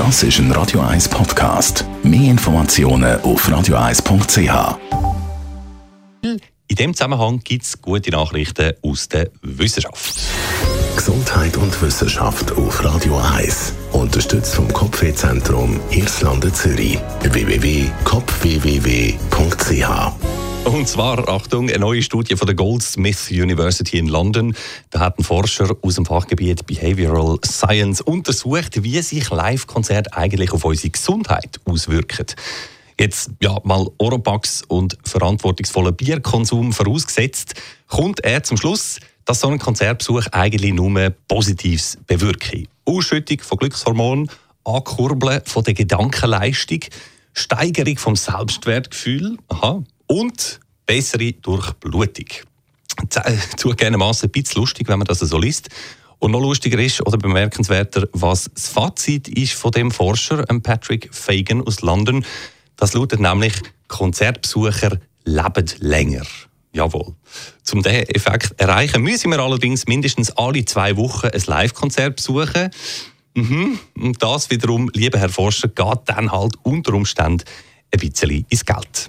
Das ist ein Radio 1 Podcast. Mehr Informationen auf radio1.ch. In dem Zusammenhang gibt es gute Nachrichten aus der Wissenschaft. Gesundheit und Wissenschaft auf Radio 1. Unterstützt vom Kopfwehzentrum Irlande Zürich. www.kopfwww.ch Und zwar, Achtung, eine neue Studie von der Goldsmith University in London. Da hat ein Forscher aus dem Fachgebiet Behavioral Science untersucht, wie sich Live-Konzerte eigentlich auf unsere Gesundheit auswirken. Jetzt ja mal Oropax und verantwortungsvoller Bierkonsum vorausgesetzt, kommt er zum Schluss, dass so ein Konzertbesuch eigentlich nur Positives bewirkt. Ausschüttung von Glückshormonen, Ankurbeln von der Gedankenleistung, Steigerung vom Selbstwertgefühl aha, und bessere Durchblutung. Zugegebenermaßen ein bisschen lustig, wenn man das so liest. Und noch lustiger ist oder bemerkenswerter, was das Fazit ist von dem Forscher, Patrick Fagan aus London. Das lautet nämlich, Konzertbesucher leben länger. Jawohl. Um diesen Effekt erreichen, müssen wir allerdings mindestens alle zwei Wochen ein Live-Konzert besuchen. Mhm. Und das wiederum, lieber Herr Forscher, geht dann halt unter Umständen ein bisschen ins Geld.